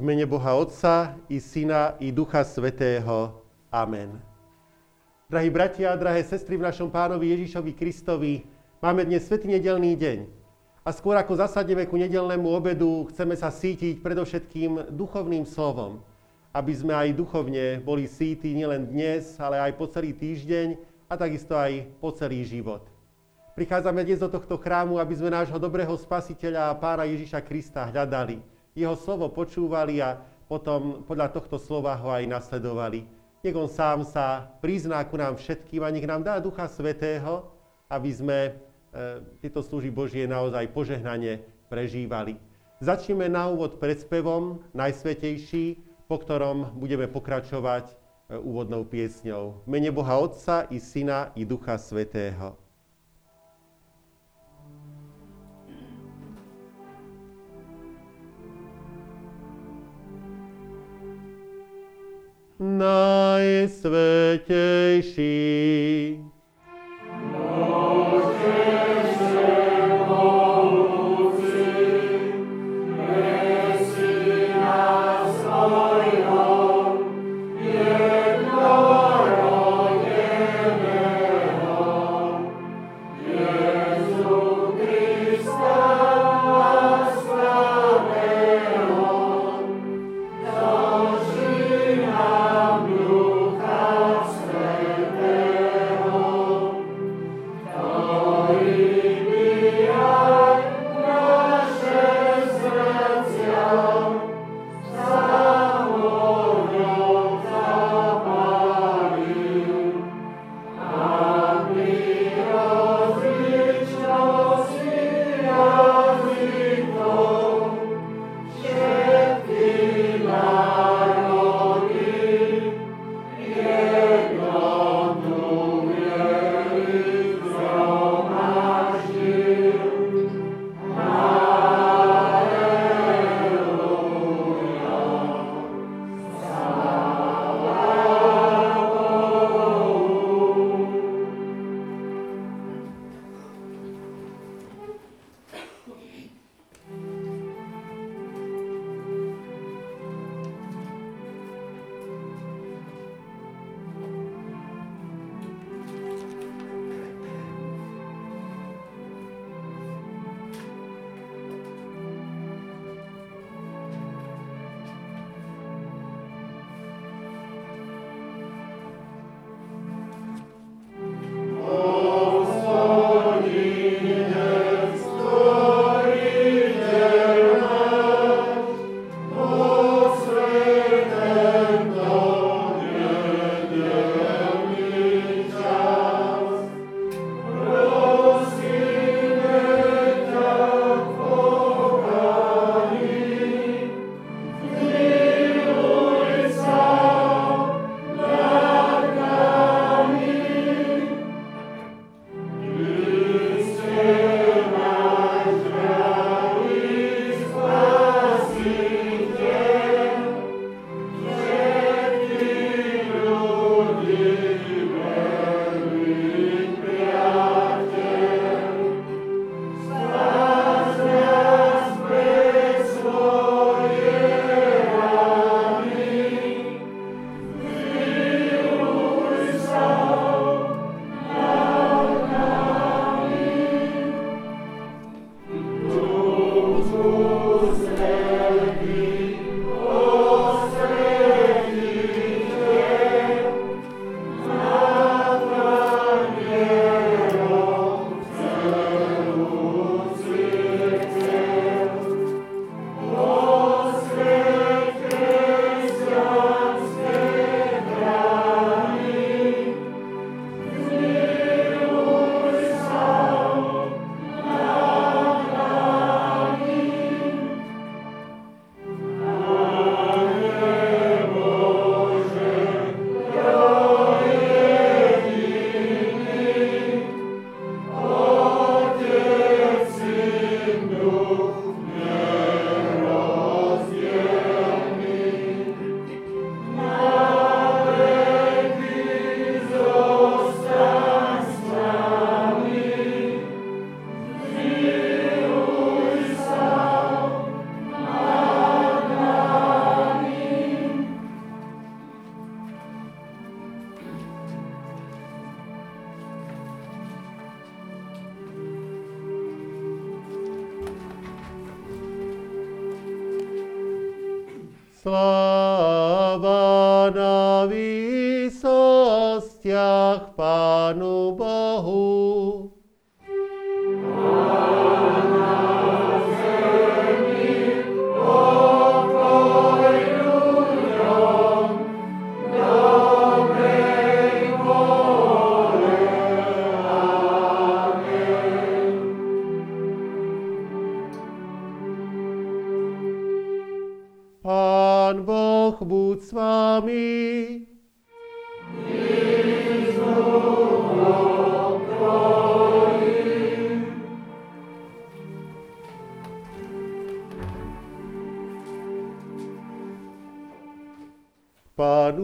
V mene Boha Otca i Syna i Ducha Svetého. Amen. Drahí bratia a drahé sestry v našom pánovi Ježišovi Kristovi, máme dnes svetý nedelný deň. A skôr ako zasadneme ku nedelnému obedu, chceme sa sítiť predovšetkým duchovným slovom, aby sme aj duchovne boli síti nielen dnes, ale aj po celý týždeň a takisto aj po celý život. Prichádzame dnes do tohto chrámu, aby sme nášho dobrého spasiteľa a pána Ježiša Krista hľadali jeho slovo počúvali a potom podľa tohto slova ho aj nasledovali. Nech on sám sa prizná ku nám všetkým a nech nám dá Ducha Svetého, aby sme e, tieto služby Božie naozaj požehnane prežívali. Začneme na úvod predspevom Najsvetejší, po ktorom budeme pokračovať e, úvodnou piesňou. Mene Boha Otca i Syna i Ducha Svetého. Najsvetejší. Sláva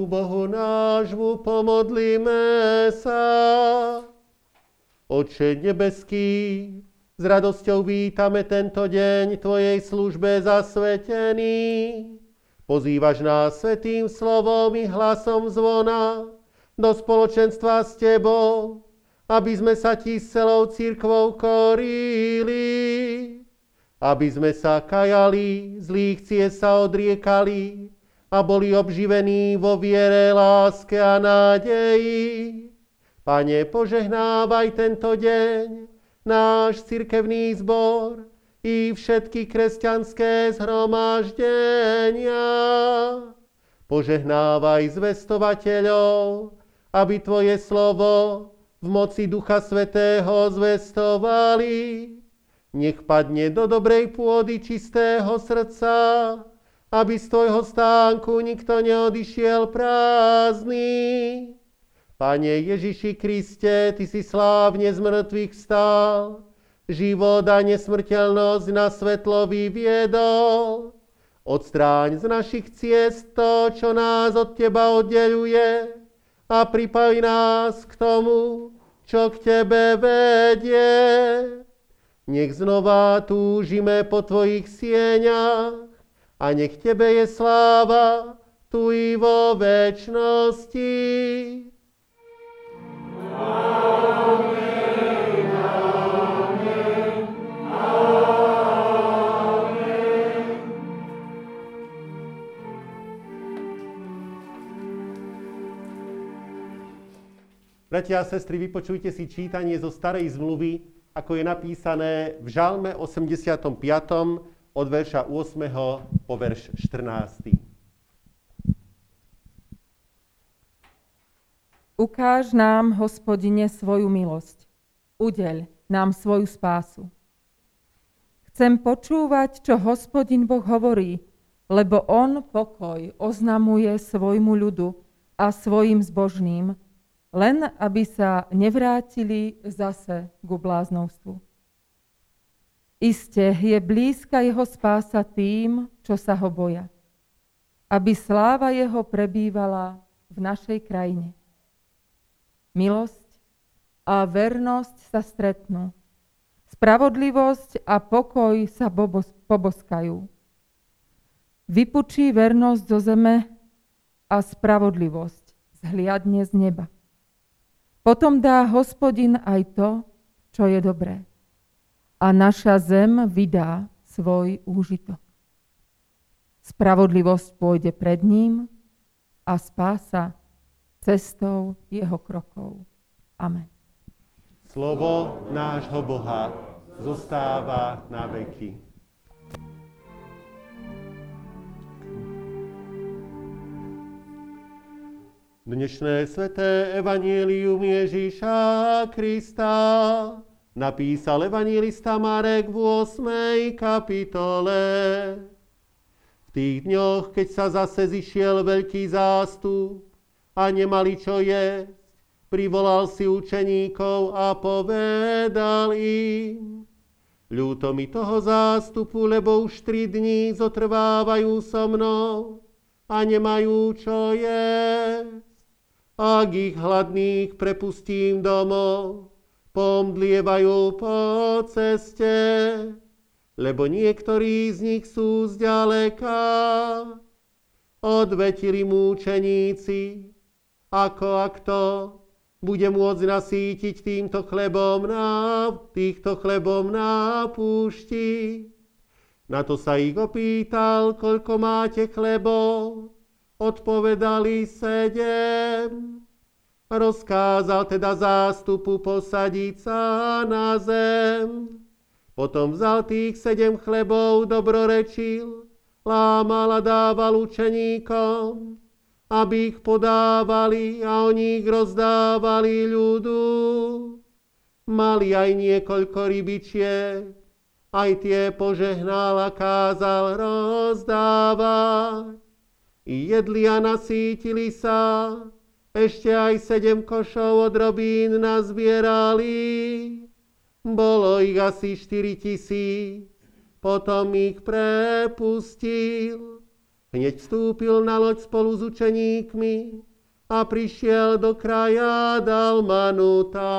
Bohu nášmu pomodlíme sa. Oče nebeský, s radosťou vítame tento deň Tvojej službe zasvetený Pozývaš nás svetým slovom i hlasom zvona do spoločenstva s Tebou, aby sme sa Ti s celou církvou korili, aby sme sa kajali, zlých ciest sa odriekali a boli obživení vo viere, láske a nádeji. Pane, požehnávaj tento deň, náš cirkevný zbor, i všetky kresťanské zhromaždenia. Požehnávaj zvestovateľov, aby Tvoje slovo v moci Ducha Svetého zvestovali. Nech padne do dobrej pôdy čistého srdca, aby z Tvojho stánku nikto neodišiel prázdny. Pane Ježiši Kriste, Ty si slávne z mŕtvych vstal, život a nesmrteľnosť na svetlo vyviedol. Odstráň z našich ciest to, čo nás od Teba oddeluje a pripaj nás k tomu, čo k Tebe vedie. Nech znova túžime po Tvojich sieňach a nech Tebe je sláva tu i vo večnosti. Bratia a sestry, vypočujte si čítanie zo starej zmluvy, ako je napísané v Žalme 85. od verša 8. po verš 14. Ukáž nám, hospodine, svoju milosť. Udeľ nám svoju spásu. Chcem počúvať, čo hospodin Boh hovorí, lebo on pokoj oznamuje svojmu ľudu a svojim zbožným, len aby sa nevrátili zase ku bláznovstvu. Isté je blízka jeho spása tým, čo sa ho boja, aby sláva jeho prebývala v našej krajine. Milosť a vernosť sa stretnú. Spravodlivosť a pokoj sa poboskajú. Vypučí vernosť zo zeme a spravodlivosť zhliadne z neba. Potom dá hospodin aj to, čo je dobré. A naša zem vydá svoj úžitok. Spravodlivosť pôjde pred ním a spása cestou jeho krokov. Amen. Slovo nášho Boha zostáva na veky. Dnešné sveté evanielium Ježíša Krista napísal evangelista Marek v 8. kapitole. V tých dňoch, keď sa zase zišiel veľký zástup a nemali čo jesť, privolal si učeníkov a povedal im, ľúto mi toho zástupu, lebo už tri dní zotrvávajú so mnou a nemajú čo jesť ak ich hladných prepustím domov, pomdlievajú po ceste, lebo niektorí z nich sú zďaleka. Odvetili múčeníci, ako ak to bude môcť nasítiť týmto chlebom na, týchto chlebom na púšti. Na to sa ich opýtal, koľko máte chlebov. Odpovedali sedem. Rozkázal teda zástupu posadiť sa na zem. Potom vzal tých sedem chlebov, dobrorečil, lámal a dával učeníkom, aby ich podávali a oni ich rozdávali ľudu. Mali aj niekoľko rybičiek, aj tie požehnal a kázal rozdávať. Jedli a nasítili sa, ešte aj sedem košov od robín nazbierali. Bolo ich asi štyri tisíc, potom ich prepustil. Hneď vstúpil na loď spolu s učeníkmi a prišiel do kraja Dalmanuta.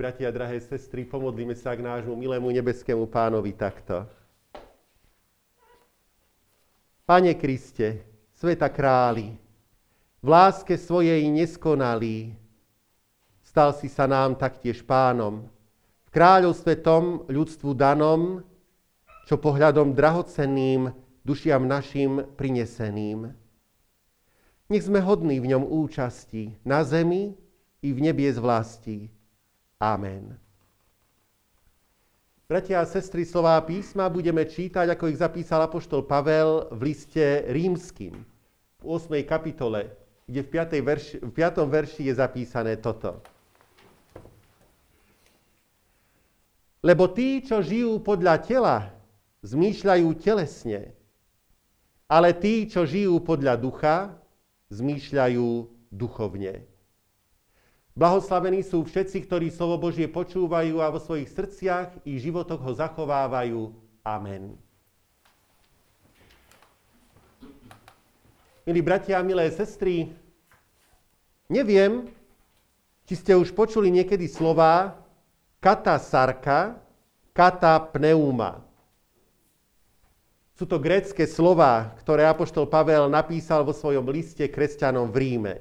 Bratia a drahé sestry, pomodlíme sa k nášmu milému nebeskému pánovi takto. Pane Kriste, sveta králi, v láske svojej neskonalý, stal si sa nám taktiež pánom, v kráľovstve tom ľudstvu danom, čo pohľadom drahocenným dušiam našim prineseným. Nech sme hodní v ňom účasti na zemi i v nebie z vlasti Amen. Bratia a sestry, slová písma budeme čítať, ako ich zapísal apoštol Pavel v liste rímským, v 8. kapitole, kde v 5. Verši, v 5. verši je zapísané toto. Lebo tí, čo žijú podľa tela, zmýšľajú telesne, ale tí, čo žijú podľa ducha, zmýšľajú duchovne. Blahoslavení sú všetci, ktorí slovo Božie počúvajú a vo svojich srdciach i životoch ho zachovávajú. Amen. Milí bratia a milé sestry, neviem, či ste už počuli niekedy slova kata sarka, kata pneuma. Sú to grécké slova, ktoré apoštol Pavel napísal vo svojom liste kresťanom v Ríme.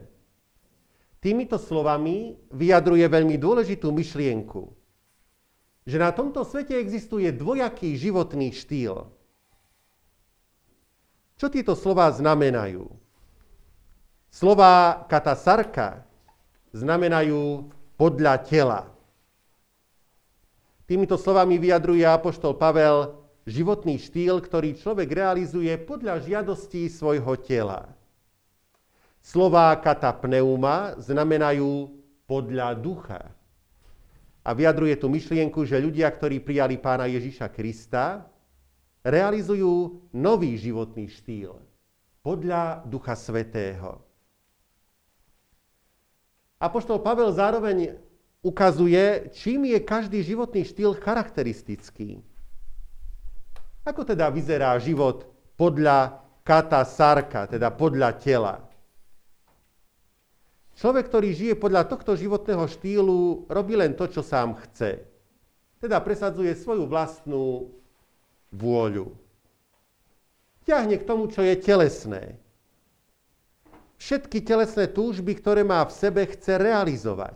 Týmito slovami vyjadruje veľmi dôležitú myšlienku, že na tomto svete existuje dvojaký životný štýl. Čo tieto slova znamenajú? Slova katasarka znamenajú podľa tela. Týmito slovami vyjadruje apoštol Pavel životný štýl, ktorý človek realizuje podľa žiadostí svojho tela. Slová katapneuma znamenajú podľa ducha. A vyjadruje tú myšlienku, že ľudia, ktorí prijali pána Ježiša Krista, realizujú nový životný štýl podľa Ducha Svetého. Apoštol Pavel zároveň ukazuje, čím je každý životný štýl charakteristický. Ako teda vyzerá život podľa kata sarka, teda podľa tela? Človek, ktorý žije podľa tohto životného štýlu, robí len to, čo sám chce. Teda presadzuje svoju vlastnú vôľu. Ťahne k tomu, čo je telesné. Všetky telesné túžby, ktoré má v sebe, chce realizovať.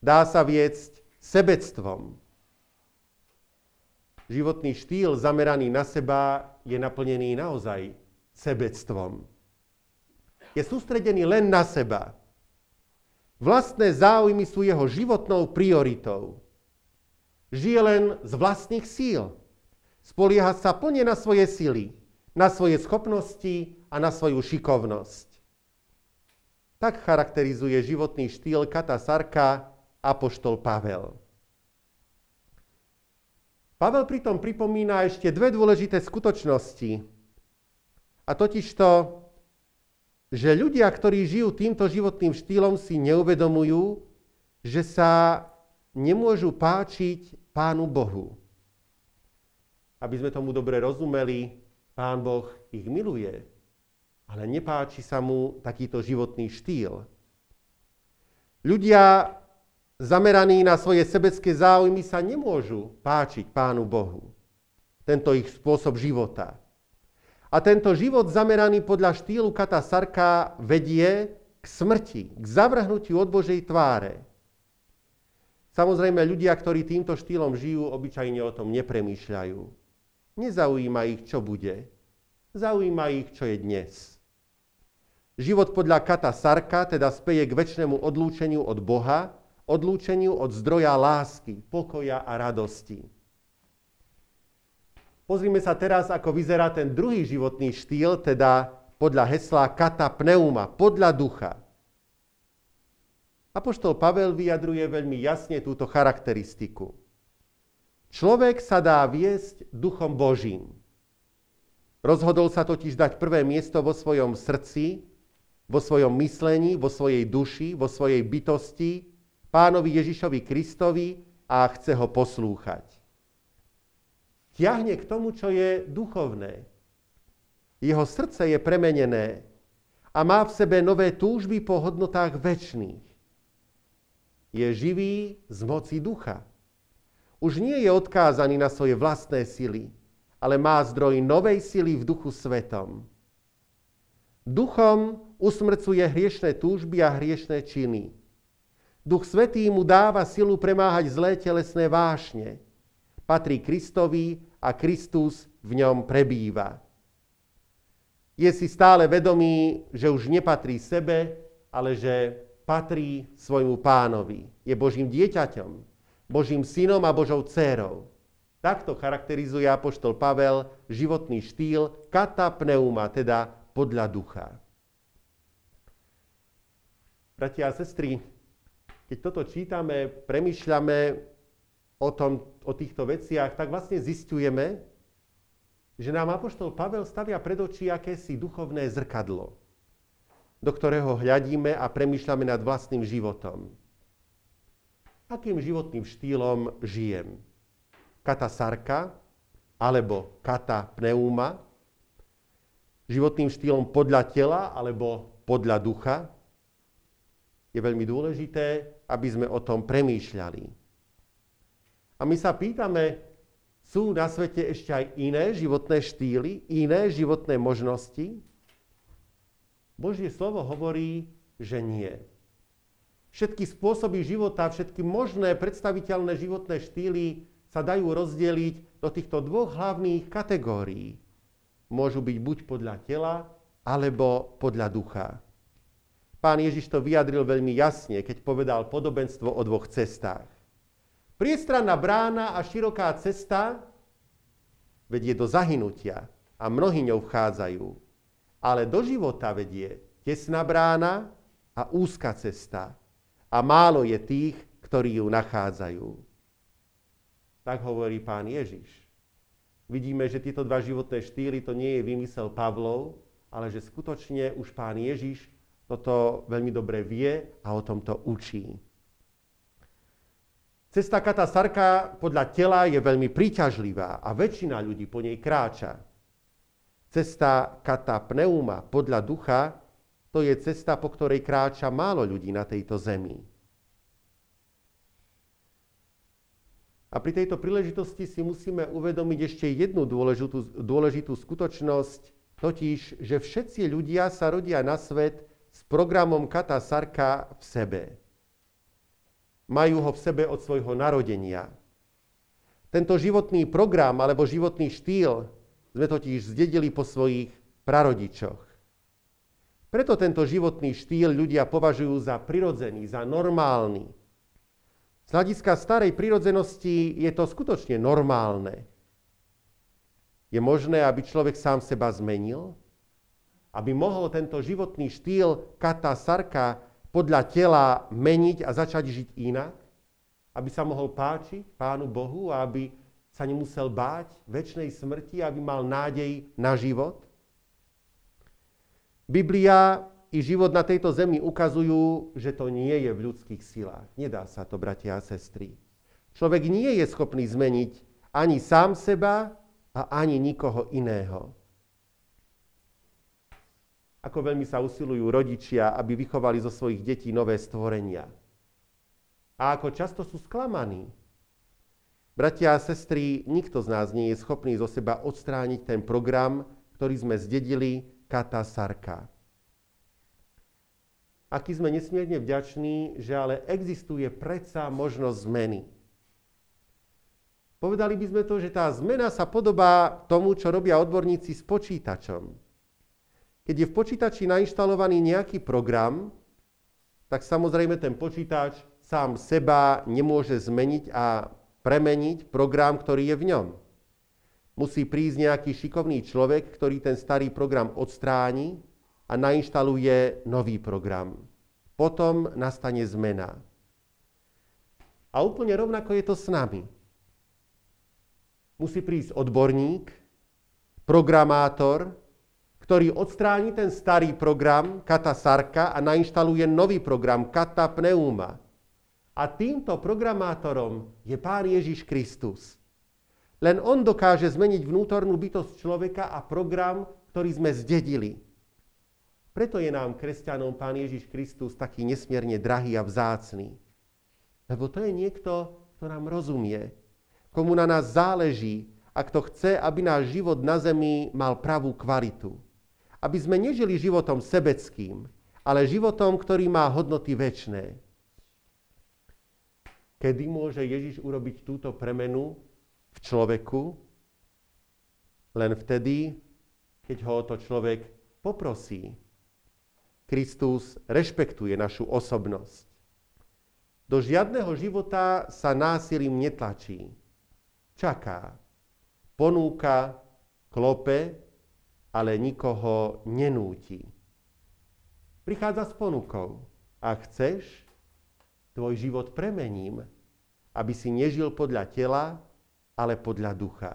Dá sa viesť sebectvom. Životný štýl zameraný na seba je naplnený naozaj sebectvom je sústredený len na seba. Vlastné záujmy sú jeho životnou prioritou. Žije len z vlastných síl. Spolieha sa plne na svoje sily, na svoje schopnosti a na svoju šikovnosť. Tak charakterizuje životný štýl Kata Sarka apoštol Pavel. Pavel pritom pripomína ešte dve dôležité skutočnosti. A totižto že ľudia, ktorí žijú týmto životným štýlom, si neuvedomujú, že sa nemôžu páčiť Pánu Bohu. Aby sme tomu dobre rozumeli, Pán Boh ich miluje, ale nepáči sa mu takýto životný štýl. Ľudia zameraní na svoje sebecké záujmy sa nemôžu páčiť Pánu Bohu. Tento ich spôsob života. A tento život zameraný podľa štýlu kata sarka vedie k smrti, k zavrhnutiu od Božej tváre. Samozrejme, ľudia, ktorí týmto štýlom žijú, obyčajne o tom nepremýšľajú. Nezaujíma ich, čo bude. Zaujíma ich, čo je dnes. Život podľa kata sarka teda speje k väčšnému odlúčeniu od Boha, odlúčeniu od zdroja lásky, pokoja a radosti. Pozrime sa teraz, ako vyzerá ten druhý životný štýl, teda podľa hesla kata pneuma, podľa ducha. Apoštol Pavel vyjadruje veľmi jasne túto charakteristiku. Človek sa dá viesť duchom Božím. Rozhodol sa totiž dať prvé miesto vo svojom srdci, vo svojom myslení, vo svojej duši, vo svojej bytosti, pánovi Ježišovi Kristovi a chce ho poslúchať ťahne k tomu, čo je duchovné. Jeho srdce je premenené a má v sebe nové túžby po hodnotách väčšných. je živý z moci ducha. Už nie je odkázaný na svoje vlastné sily, ale má zdroj novej sily v duchu svetom. Duchom usmrcuje hriešné túžby a hriešné činy. Duch Svetý mu dáva silu premáhať zlé telesné vášne. Patrí Kristovi a Kristus v ňom prebýva. Je si stále vedomý, že už nepatrí sebe, ale že patrí svojmu pánovi. Je Božím dieťaťom, Božím synom a Božou dcérou. Takto charakterizuje apoštol Pavel životný štýl kata pneuma, teda podľa ducha. Bratia a sestry, keď toto čítame, premyšľame o, tom, o týchto veciach, tak vlastne zistujeme, že nám apoštol Pavel stavia pred očí akési duchovné zrkadlo do ktorého hľadíme a premýšľame nad vlastným životom. Akým životným štýlom žijem? Kata sarka alebo kata pneuma? Životným štýlom podľa tela alebo podľa ducha? Je veľmi dôležité, aby sme o tom premýšľali. A my sa pýtame, sú na svete ešte aj iné životné štýly, iné životné možnosti? Božie slovo hovorí, že nie. Všetky spôsoby života, všetky možné predstaviteľné životné štýly sa dajú rozdeliť do týchto dvoch hlavných kategórií. Môžu byť buď podľa tela, alebo podľa ducha. Pán Ježiš to vyjadril veľmi jasne, keď povedal podobenstvo o dvoch cestách. Priestranná brána a široká cesta vedie do zahynutia a mnohí ňou vchádzajú ale do života vedie tesná brána a úzka cesta. A málo je tých, ktorí ju nachádzajú. Tak hovorí pán Ježiš. Vidíme, že tieto dva životné štýly to nie je vymysel Pavlov, ale že skutočne už pán Ježiš toto veľmi dobre vie a o tomto učí. Cesta kata sarka podľa tela je veľmi príťažlivá a väčšina ľudí po nej kráča. Cesta kata pneuma podľa ducha, to je cesta, po ktorej kráča málo ľudí na tejto zemi. A pri tejto príležitosti si musíme uvedomiť ešte jednu dôležitú, dôležitú skutočnosť, totiž, že všetci ľudia sa rodia na svet s programom Kata Sarka v sebe. Majú ho v sebe od svojho narodenia. Tento životný program alebo životný štýl sme totiž zdedili po svojich prarodičoch. Preto tento životný štýl ľudia považujú za prirodzený, za normálny. Z hľadiska starej prirodzenosti je to skutočne normálne. Je možné, aby človek sám seba zmenil? Aby mohol tento životný štýl kata sarka podľa tela meniť a začať žiť inak? Aby sa mohol páčiť Pánu Bohu a aby sa nemusel báť väčšnej smrti, aby mal nádej na život? Biblia i život na tejto zemi ukazujú, že to nie je v ľudských silách. Nedá sa to, bratia a sestry. Človek nie je schopný zmeniť ani sám seba a ani nikoho iného. Ako veľmi sa usilujú rodičia, aby vychovali zo svojich detí nové stvorenia. A ako často sú sklamaní, Bratia a sestry, nikto z nás nie je schopný zo seba odstrániť ten program, ktorý sme zdedili Kata Sarka. Aký sme nesmierne vďační, že ale existuje predsa možnosť zmeny. Povedali by sme to, že tá zmena sa podobá tomu, čo robia odborníci s počítačom. Keď je v počítači nainštalovaný nejaký program, tak samozrejme ten počítač sám seba nemôže zmeniť a premeniť program, ktorý je v ňom. Musí prísť nejaký šikovný človek, ktorý ten starý program odstráni a nainštaluje nový program. Potom nastane zmena. A úplne rovnako je to s nami. Musí prísť odborník, programátor, ktorý odstráni ten starý program Kata Sarka a nainštaluje nový program Kata Pneuma. A týmto programátorom je Pán Ježiš Kristus. Len On dokáže zmeniť vnútornú bytosť človeka a program, ktorý sme zdedili. Preto je nám, kresťanom, Pán Ježiš Kristus taký nesmierne drahý a vzácný. Lebo to je niekto, kto nám rozumie, komu na nás záleží a kto chce, aby náš život na zemi mal pravú kvalitu. Aby sme nežili životom sebeckým, ale životom, ktorý má hodnoty väčšie. Kedy môže Ježiš urobiť túto premenu v človeku? Len vtedy, keď ho to človek poprosí. Kristus rešpektuje našu osobnosť. Do žiadného života sa násilím netlačí. Čaká, ponúka, klope, ale nikoho nenúti. Prichádza s ponukou. Ak chceš, tvoj život premením, aby si nežil podľa tela, ale podľa ducha.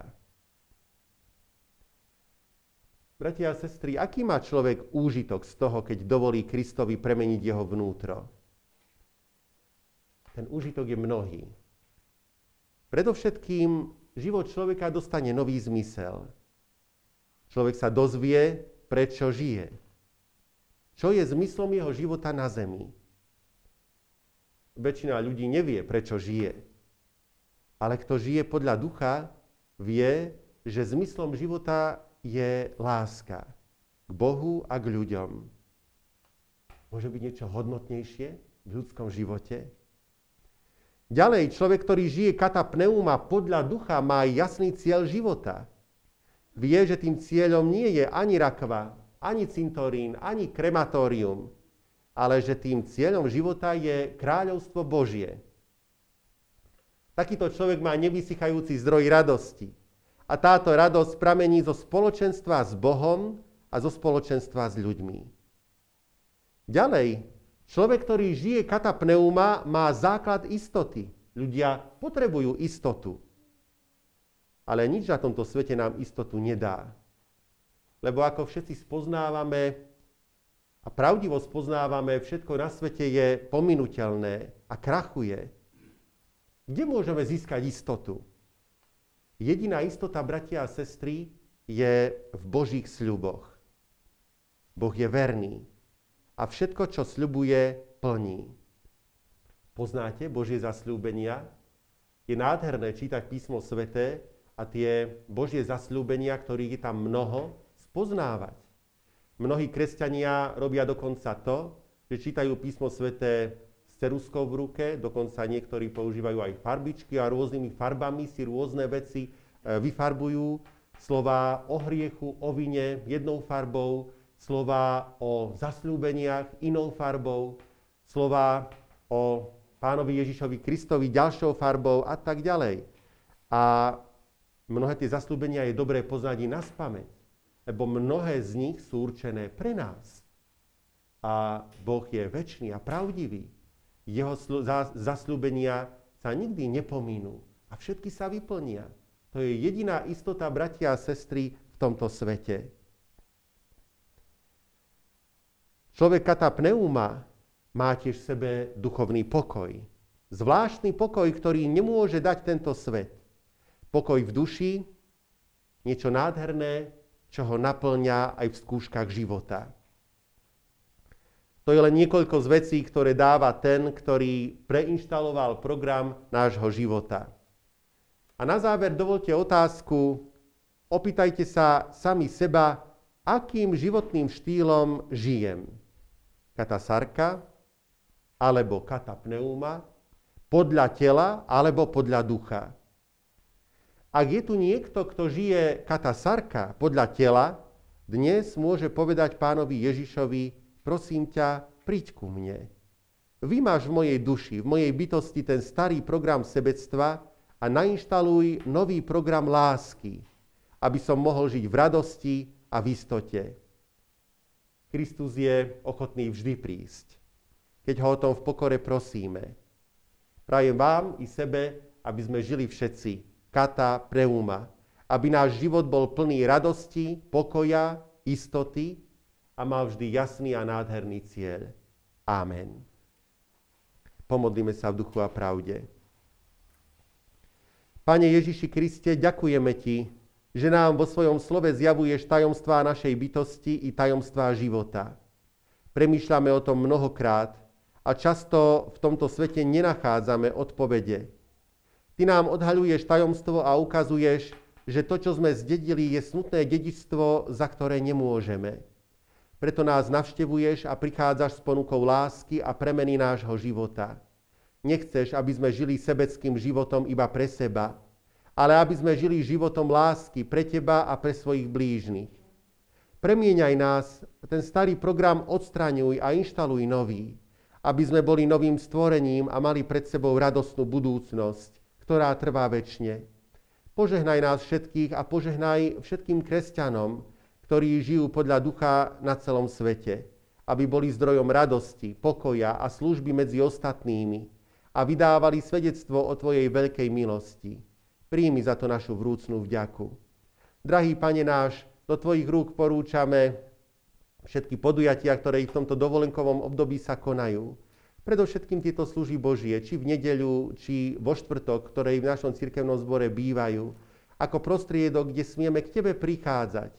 Bratia a sestry, aký má človek úžitok z toho, keď dovolí Kristovi premeniť jeho vnútro? Ten úžitok je mnohý. Predovšetkým život človeka dostane nový zmysel. Človek sa dozvie, prečo žije. Čo je zmyslom jeho života na zemi. Väčšina ľudí nevie, prečo žije. Ale kto žije podľa ducha, vie, že zmyslom života je láska k Bohu a k ľuďom. Môže byť niečo hodnotnejšie v ľudskom živote? Ďalej, človek, ktorý žije kata pneuma podľa ducha, má jasný cieľ života. Vie, že tým cieľom nie je ani rakva, ani cintorín, ani krematórium, ale že tým cieľom života je kráľovstvo Božie. Takýto človek má nevysychajúci zdroj radosti. A táto radosť pramení zo spoločenstva s Bohom a zo spoločenstva s ľuďmi. Ďalej, človek, ktorý žije katapneuma, má základ istoty. Ľudia potrebujú istotu. Ale nič na tomto svete nám istotu nedá. Lebo ako všetci spoznávame a pravdivo spoznávame, všetko na svete je pominuteľné a krachuje. Kde môžeme získať istotu? Jediná istota, bratia a sestry, je v Božích sľuboch. Boh je verný a všetko, čo sľubuje, plní. Poznáte Božie zasľúbenia? Je nádherné čítať písmo sveté a tie Božie zasľúbenia, ktorých je tam mnoho, spoznávať. Mnohí kresťania robia dokonca to, že čítajú písmo sveté ceruskou v ruke, dokonca niektorí používajú aj farbičky a rôznymi farbami si rôzne veci e, vyfarbujú. Slova o hriechu, o vine jednou farbou, slova o zasľúbeniach inou farbou, slova o pánovi Ježišovi Kristovi ďalšou farbou a tak ďalej. A mnohé tie zasľúbenia je dobré poznať i na spameť, lebo mnohé z nich sú určené pre nás. A Boh je väčší a pravdivý jeho zasľúbenia sa nikdy nepomínú a všetky sa vyplnia. To je jediná istota, bratia a sestry, v tomto svete. Človek kata pneuma má tiež v sebe duchovný pokoj. Zvláštny pokoj, ktorý nemôže dať tento svet. Pokoj v duši, niečo nádherné, čo ho naplňa aj v skúškach života. To je len niekoľko z vecí, ktoré dáva ten, ktorý preinštaloval program nášho života. A na záver dovolte otázku, opýtajte sa sami seba, akým životným štýlom žijem. Kata sarka, alebo kata pneuma, podľa tela alebo podľa ducha. Ak je tu niekto, kto žije kata sarka podľa tela, dnes môže povedať pánovi Ježišovi, prosím ťa, príď ku mne. Vymáš v mojej duši, v mojej bytosti ten starý program sebectva a nainštaluj nový program lásky, aby som mohol žiť v radosti a v istote. Kristus je ochotný vždy prísť, keď ho o tom v pokore prosíme. Prajem vám i sebe, aby sme žili všetci, kata, preuma, aby náš život bol plný radosti, pokoja, istoty a mal vždy jasný a nádherný cieľ. Amen. Pomodlíme sa v duchu a pravde. Pane Ježiši Kriste, ďakujeme Ti, že nám vo svojom slove zjavuješ tajomstvá našej bytosti i tajomstvá života. Premýšľame o tom mnohokrát a často v tomto svete nenachádzame odpovede. Ty nám odhaľuješ tajomstvo a ukazuješ, že to, čo sme zdedili, je smutné dedičstvo, za ktoré nemôžeme. Preto nás navštevuješ a prichádzaš s ponukou lásky a premeny nášho života. Nechceš, aby sme žili sebeckým životom iba pre seba, ale aby sme žili životom lásky pre teba a pre svojich blížnych. Premieňaj nás, ten starý program odstraňuj a inštaluj nový, aby sme boli novým stvorením a mali pred sebou radostnú budúcnosť, ktorá trvá väčšine. Požehnaj nás všetkých a požehnaj všetkým kresťanom, ktorí žijú podľa ducha na celom svete, aby boli zdrojom radosti, pokoja a služby medzi ostatnými a vydávali svedectvo o Tvojej veľkej milosti. Príjmi za to našu vrúcnú vďaku. Drahý Pane náš, do Tvojich rúk porúčame všetky podujatia, ktoré v tomto dovolenkovom období sa konajú. Predovšetkým tieto služby Božie, či v nedeľu, či vo štvrtok, ktoré v našom cirkevnom zbore bývajú, ako prostriedok, kde smieme k Tebe prichádzať, e,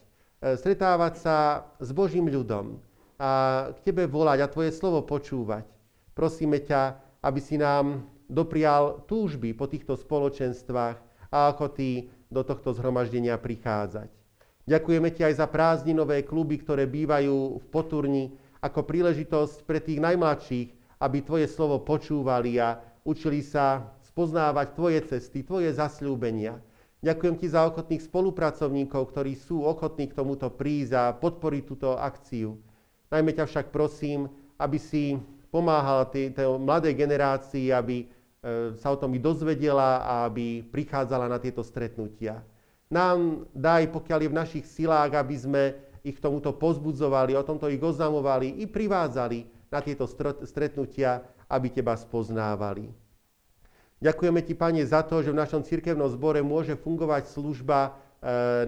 stretávať sa s Božím ľudom a k Tebe volať a Tvoje slovo počúvať. Prosíme ťa, aby si nám doprial túžby po týchto spoločenstvách a ako Ty do tohto zhromaždenia prichádzať. Ďakujeme ti aj za prázdninové kluby, ktoré bývajú v Poturni ako príležitosť pre tých najmladších, aby tvoje slovo počúvali a učili sa spoznávať tvoje cesty, tvoje zasľúbenia. Ďakujem ti za ochotných spolupracovníkov, ktorí sú ochotní k tomuto prísť a podporiť túto akciu. Najmä ťa však prosím, aby si pomáhal tej, tej mladej generácii, aby e, sa o tom i dozvedela a aby prichádzala na tieto stretnutia. Nám daj, pokiaľ je v našich silách, aby sme ich tomuto pozbudzovali, o tomto ich oznamovali i privádzali na tieto stretnutia, aby teba spoznávali. Ďakujeme ti, Pane, za to, že v našom cirkevnom zbore môže fungovať služba e,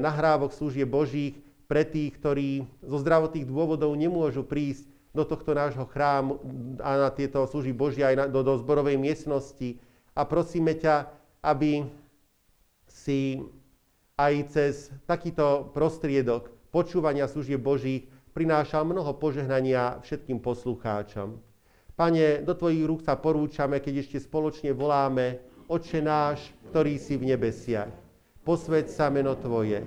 nahrávok služie Božích pre tých, ktorí zo zdravotných dôvodov nemôžu prísť do tohto nášho chrámu a na tieto služby Božie aj na, do, do zborovej miestnosti. A prosíme ťa, aby si aj cez takýto prostriedok počúvania služieb Božích prinášal mnoho požehnania všetkým poslucháčom. Pane, do Tvojich rúk sa porúčame, keď ešte spoločne voláme Oče náš, ktorý si v nebesiach. Posveď sa meno Tvoje.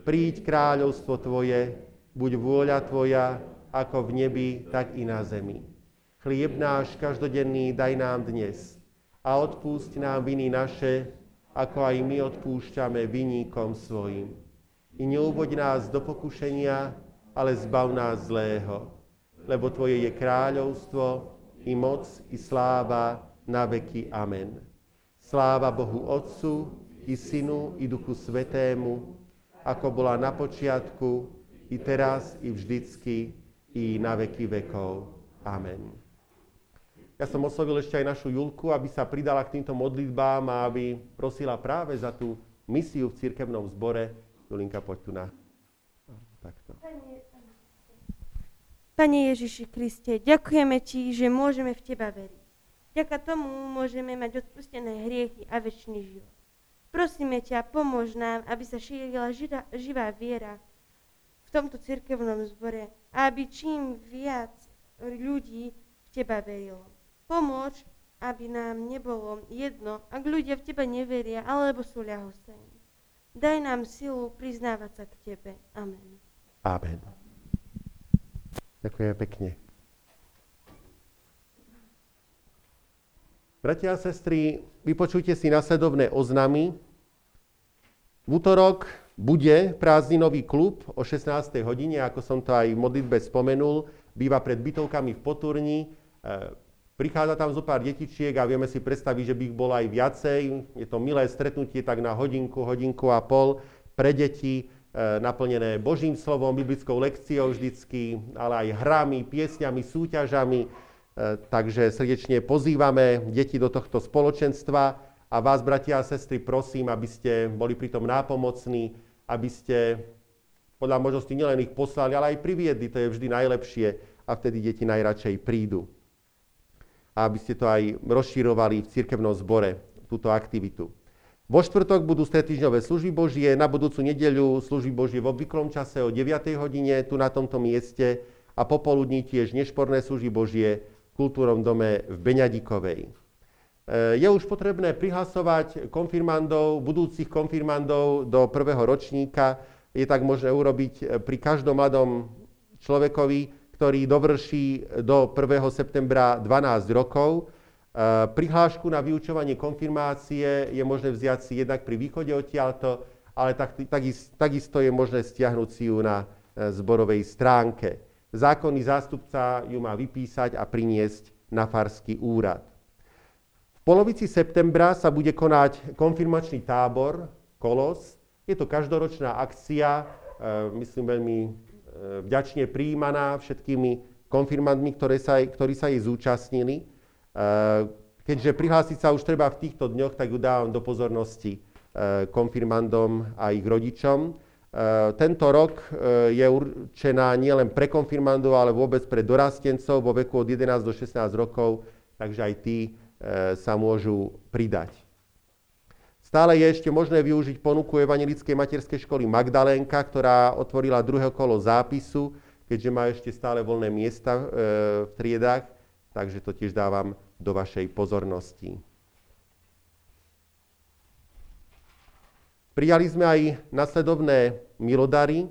Príď kráľovstvo Tvoje, buď vôľa Tvoja, ako v nebi, tak i na zemi. Chlieb náš každodenný daj nám dnes a odpúšť nám viny naše, ako aj my odpúšťame viníkom svojim. I neuvoď nás do pokušenia, ale zbav nás zlého, lebo Tvoje je kráľovstvo, i moc, i sláva na veky. Amen. Sláva Bohu Otcu, i Synu, i Duchu Svetému, ako bola na počiatku, i teraz, i vždycky, i na veky vekov. Amen. Ja som oslovil ešte aj našu Julku, aby sa pridala k týmto modlitbám a aby prosila práve za tú misiu v cirkevnom zbore. Julinka, poď tu na... Takto. Pane Ježiši Kriste, ďakujeme Ti, že môžeme v Teba veriť. Ďaka tomu môžeme mať odpustené hriechy a väčší život. Prosíme ťa, pomôž nám, aby sa šírila živá, živá viera v tomto cirkevnom zbore a aby čím viac ľudí v Teba verilo. Pomôž, aby nám nebolo jedno, ak ľudia v Teba neveria alebo sú ľahostajní. Daj nám silu priznávať sa k Tebe. Amen. Amen. Ďakujem pekne. Bratia a sestry, vypočujte si nasledovné oznamy. V útorok bude prázdninový klub o 16. hodine, ako som to aj v modlitbe spomenul, býva pred bytovkami v Poturni. E, Prichádza tam zo pár detičiek a vieme si predstaviť, že by ich bolo aj viacej. Je to milé stretnutie tak na hodinku, hodinku a pol pre deti, naplnené Božím slovom, biblickou lekciou vždycky, ale aj hrami, piesňami, súťažami. E, takže srdečne pozývame deti do tohto spoločenstva a vás, bratia a sestry, prosím, aby ste boli pritom nápomocní, aby ste podľa možnosti nielen ich poslali, ale aj priviedli, to je vždy najlepšie a vtedy deti najradšej prídu a aby ste to aj rozširovali v cirkevnom zbore, túto aktivitu. Vo štvrtok budú stretýždňové služby Božie, na budúcu nedeľu služby Božie v obvyklom čase o 9. hodine tu na tomto mieste a popoludní tiež nešporné služby Božie kultúrom dome v Beňadikovej. E, je už potrebné prihlasovať konfirmandov, budúcich konfirmandov do prvého ročníka. Je tak možné urobiť pri každom mladom človekovi, ktorý dovrší do 1. septembra 12 rokov. Prihlášku na vyučovanie konfirmácie je možné vziať si jednak pri východe odtiaľto, ale tak, takisto je možné stiahnuť si ju na e, zborovej stránke. Zákonný zástupca ju má vypísať a priniesť na farský úrad. V polovici septembra sa bude konať konfirmačný tábor Kolos. Je to každoročná akcia, e, myslím veľmi e, vďačne prijímaná všetkými konfirmantmi, ktoré sa, ktorí sa jej zúčastnili. E, keďže prihlásiť sa už treba v týchto dňoch, tak ju dávam do pozornosti konfirmandom a ich rodičom. Eh, tento rok eh, je určená nielen pre konfirmandov, ale vôbec pre dorastencov vo veku od 11 do 16 rokov, takže aj tí eh, sa môžu pridať. Stále je ešte možné využiť ponuku Evangelickej materskej školy Magdalénka, ktorá otvorila druhé kolo zápisu, keďže má ešte stále voľné miesta v triedách, takže to tiež dávam do vašej pozornosti. Prijali sme aj nasledovné milodary.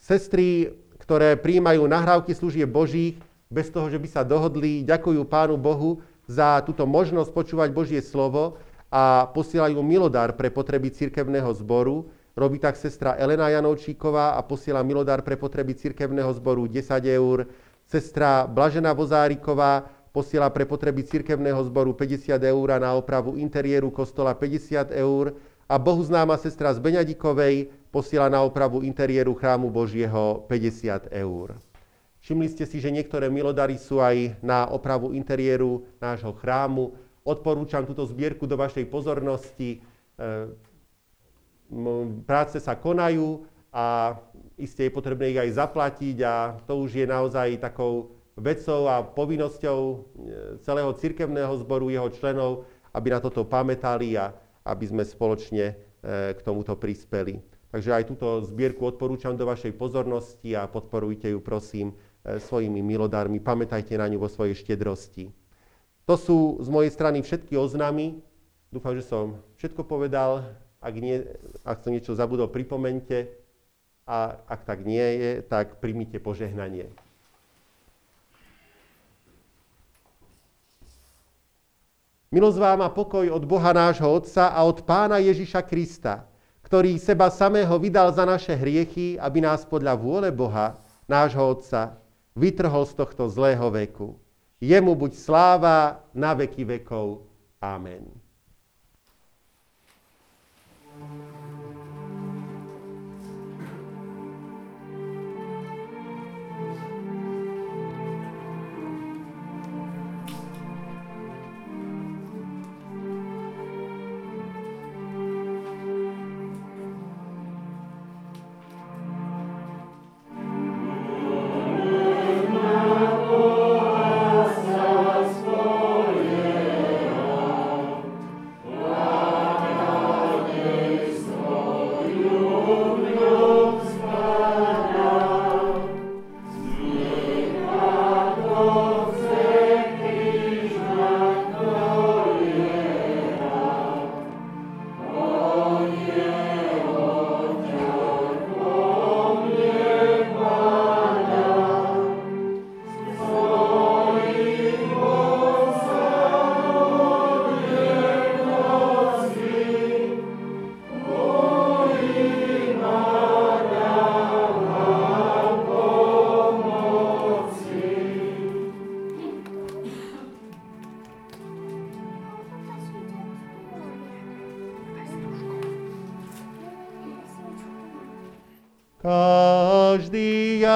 Sestry, ktoré príjmajú nahrávky služieb Božích, bez toho, že by sa dohodli, ďakujú Pánu Bohu za túto možnosť počúvať Božie slovo a posielajú milodár pre potreby cirkevného zboru. Robí tak sestra Elena Janovčíková a posiela milodár pre potreby cirkevného zboru 10 eur. Sestra Blažena Vozáriková posiela pre potreby cirkevného zboru 50 eur a na opravu interiéru kostola 50 eur a bohuznáma sestra z Beňadikovej posiela na opravu interiéru chrámu Božieho 50 eur. Všimli ste si, že niektoré milodary sú aj na opravu interiéru nášho chrámu. Odporúčam túto zbierku do vašej pozornosti. Práce sa konajú a iste je potrebné ich aj zaplatiť a to už je naozaj takou vecou a povinnosťou e, celého cirkevného zboru, jeho členov, aby na toto pamätali a aby sme spoločne e, k tomuto prispeli. Takže aj túto zbierku odporúčam do vašej pozornosti a podporujte ju prosím e, svojimi milodármi. Pamätajte na ňu vo svojej štedrosti. To sú z mojej strany všetky oznámy. Dúfam, že som všetko povedal. Ak, nie, ak som niečo zabudol, pripomente. A ak tak nie je, tak primite požehnanie. Milosť vám a pokoj od Boha nášho Otca a od Pána Ježiša Krista, ktorý seba samého vydal za naše hriechy, aby nás podľa vôle Boha, nášho Otca, vytrhol z tohto zlého veku. Jemu buď sláva na veky vekov. Amen.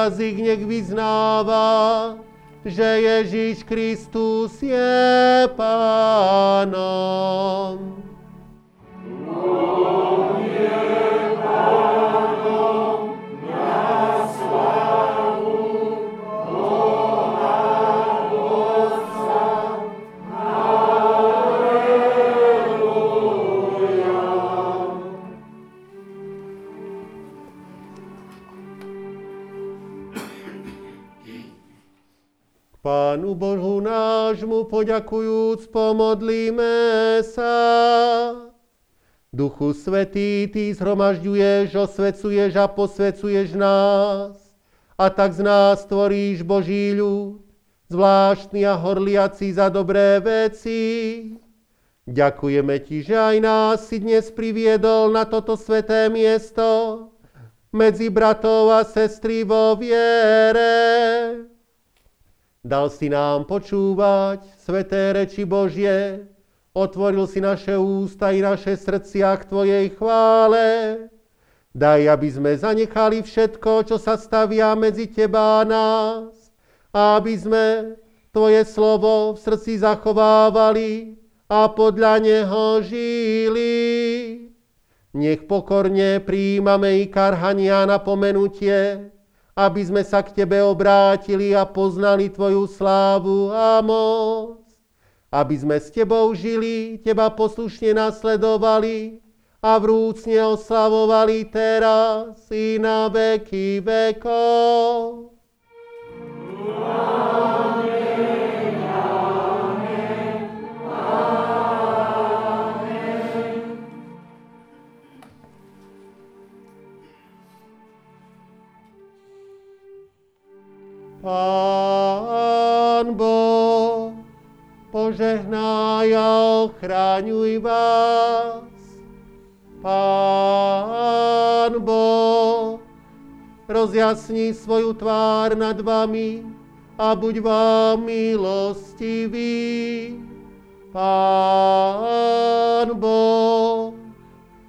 Jazyk nech vyznáva, že Ježíš Kristus je Pánom. Nášmu poďakujúc, pomodlíme sa. Duchu Svetý, Ty zhromažďuješ, osvecuješ a posvecuješ nás. A tak z nás tvoríš Boží ľud, zvláštny a horliaci za dobré veci. Ďakujeme Ti, že aj nás si dnes priviedol na toto sveté miesto, medzi bratov a sestry vo viere. Dal si nám počúvať sveté reči Božie, otvoril si naše ústa i naše srdcia k Tvojej chvále. Daj, aby sme zanechali všetko, čo sa stavia medzi Teba a nás, aby sme Tvoje slovo v srdci zachovávali a podľa neho žili. Nech pokorne príjmame i karhania na pomenutie, aby sme sa k Tebe obrátili a poznali Tvoju slávu a moc. Aby sme s Tebou žili, Teba poslušne nasledovali a vrúcne oslavovali teraz i na veky vekov. Amen, Pán Boh, požehnaj a ochraňuj vás. Pán Boh, rozjasni svoju tvár nad vami a buď vám milostivý. Pán Boh,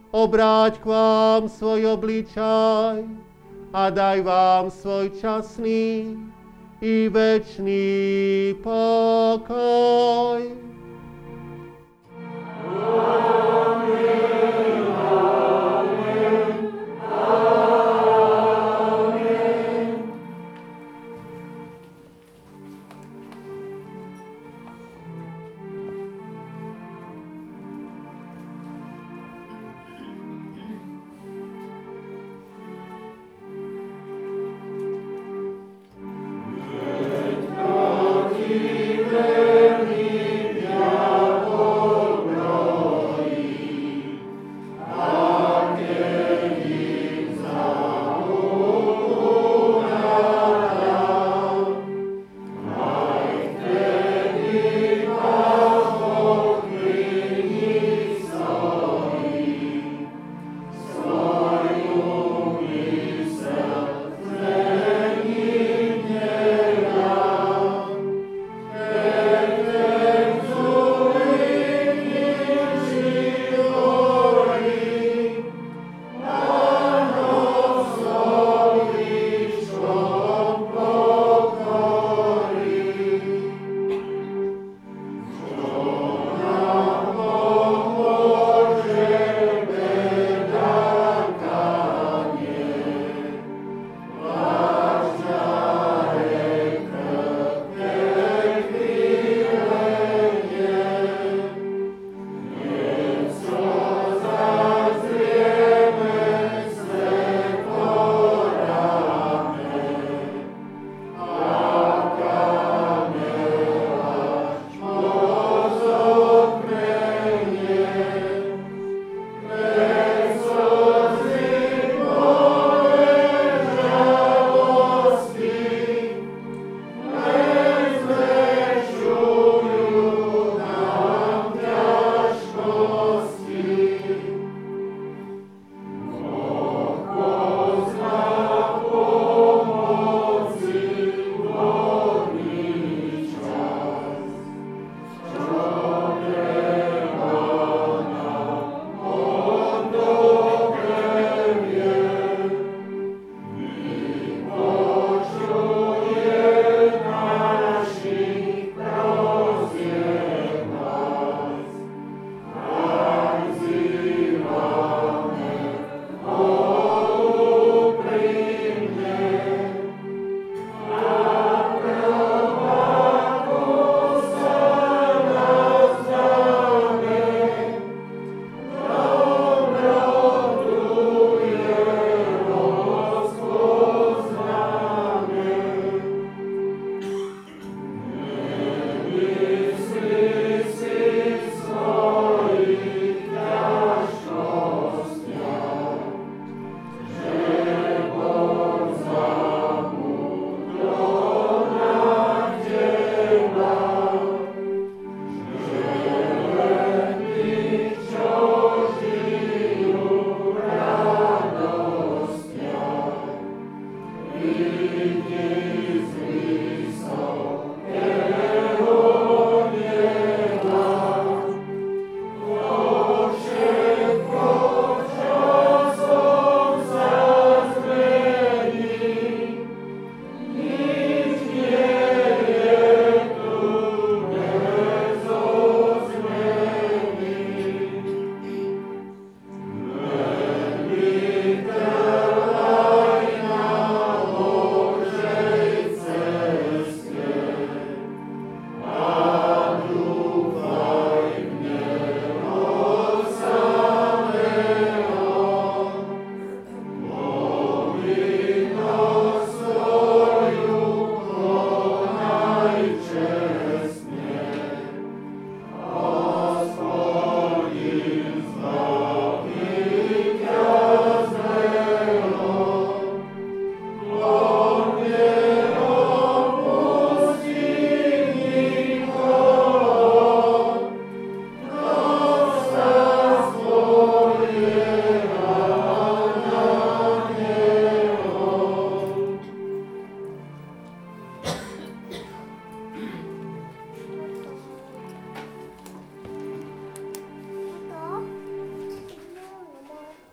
obráť k vám svoj obličaj a daj vám svoj časný i večný pokoj.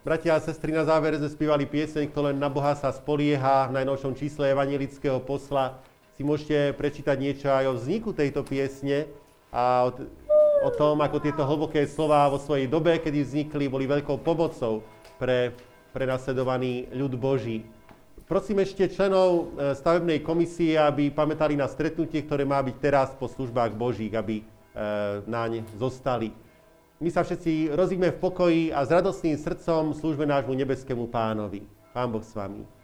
Bratia a sestry, na závere sme spívali pieseň, kto len na Boha sa spolieha. V najnovšom čísle evangelického posla si môžete prečítať niečo aj o vzniku tejto piesne a o, o tom, ako tieto hlboké slova vo svojej dobe, kedy vznikli, boli veľkou pomocou pre prenasledovaný ľud Boží. Prosím ešte členov e, stavebnej komisie, aby pamätali na stretnutie, ktoré má byť teraz po službách Božích, aby e, naň zostali. My sa všetci rozíme v pokoji a s radostným srdcom slúžme nášmu nebeskému pánovi. Pán Boh s vami.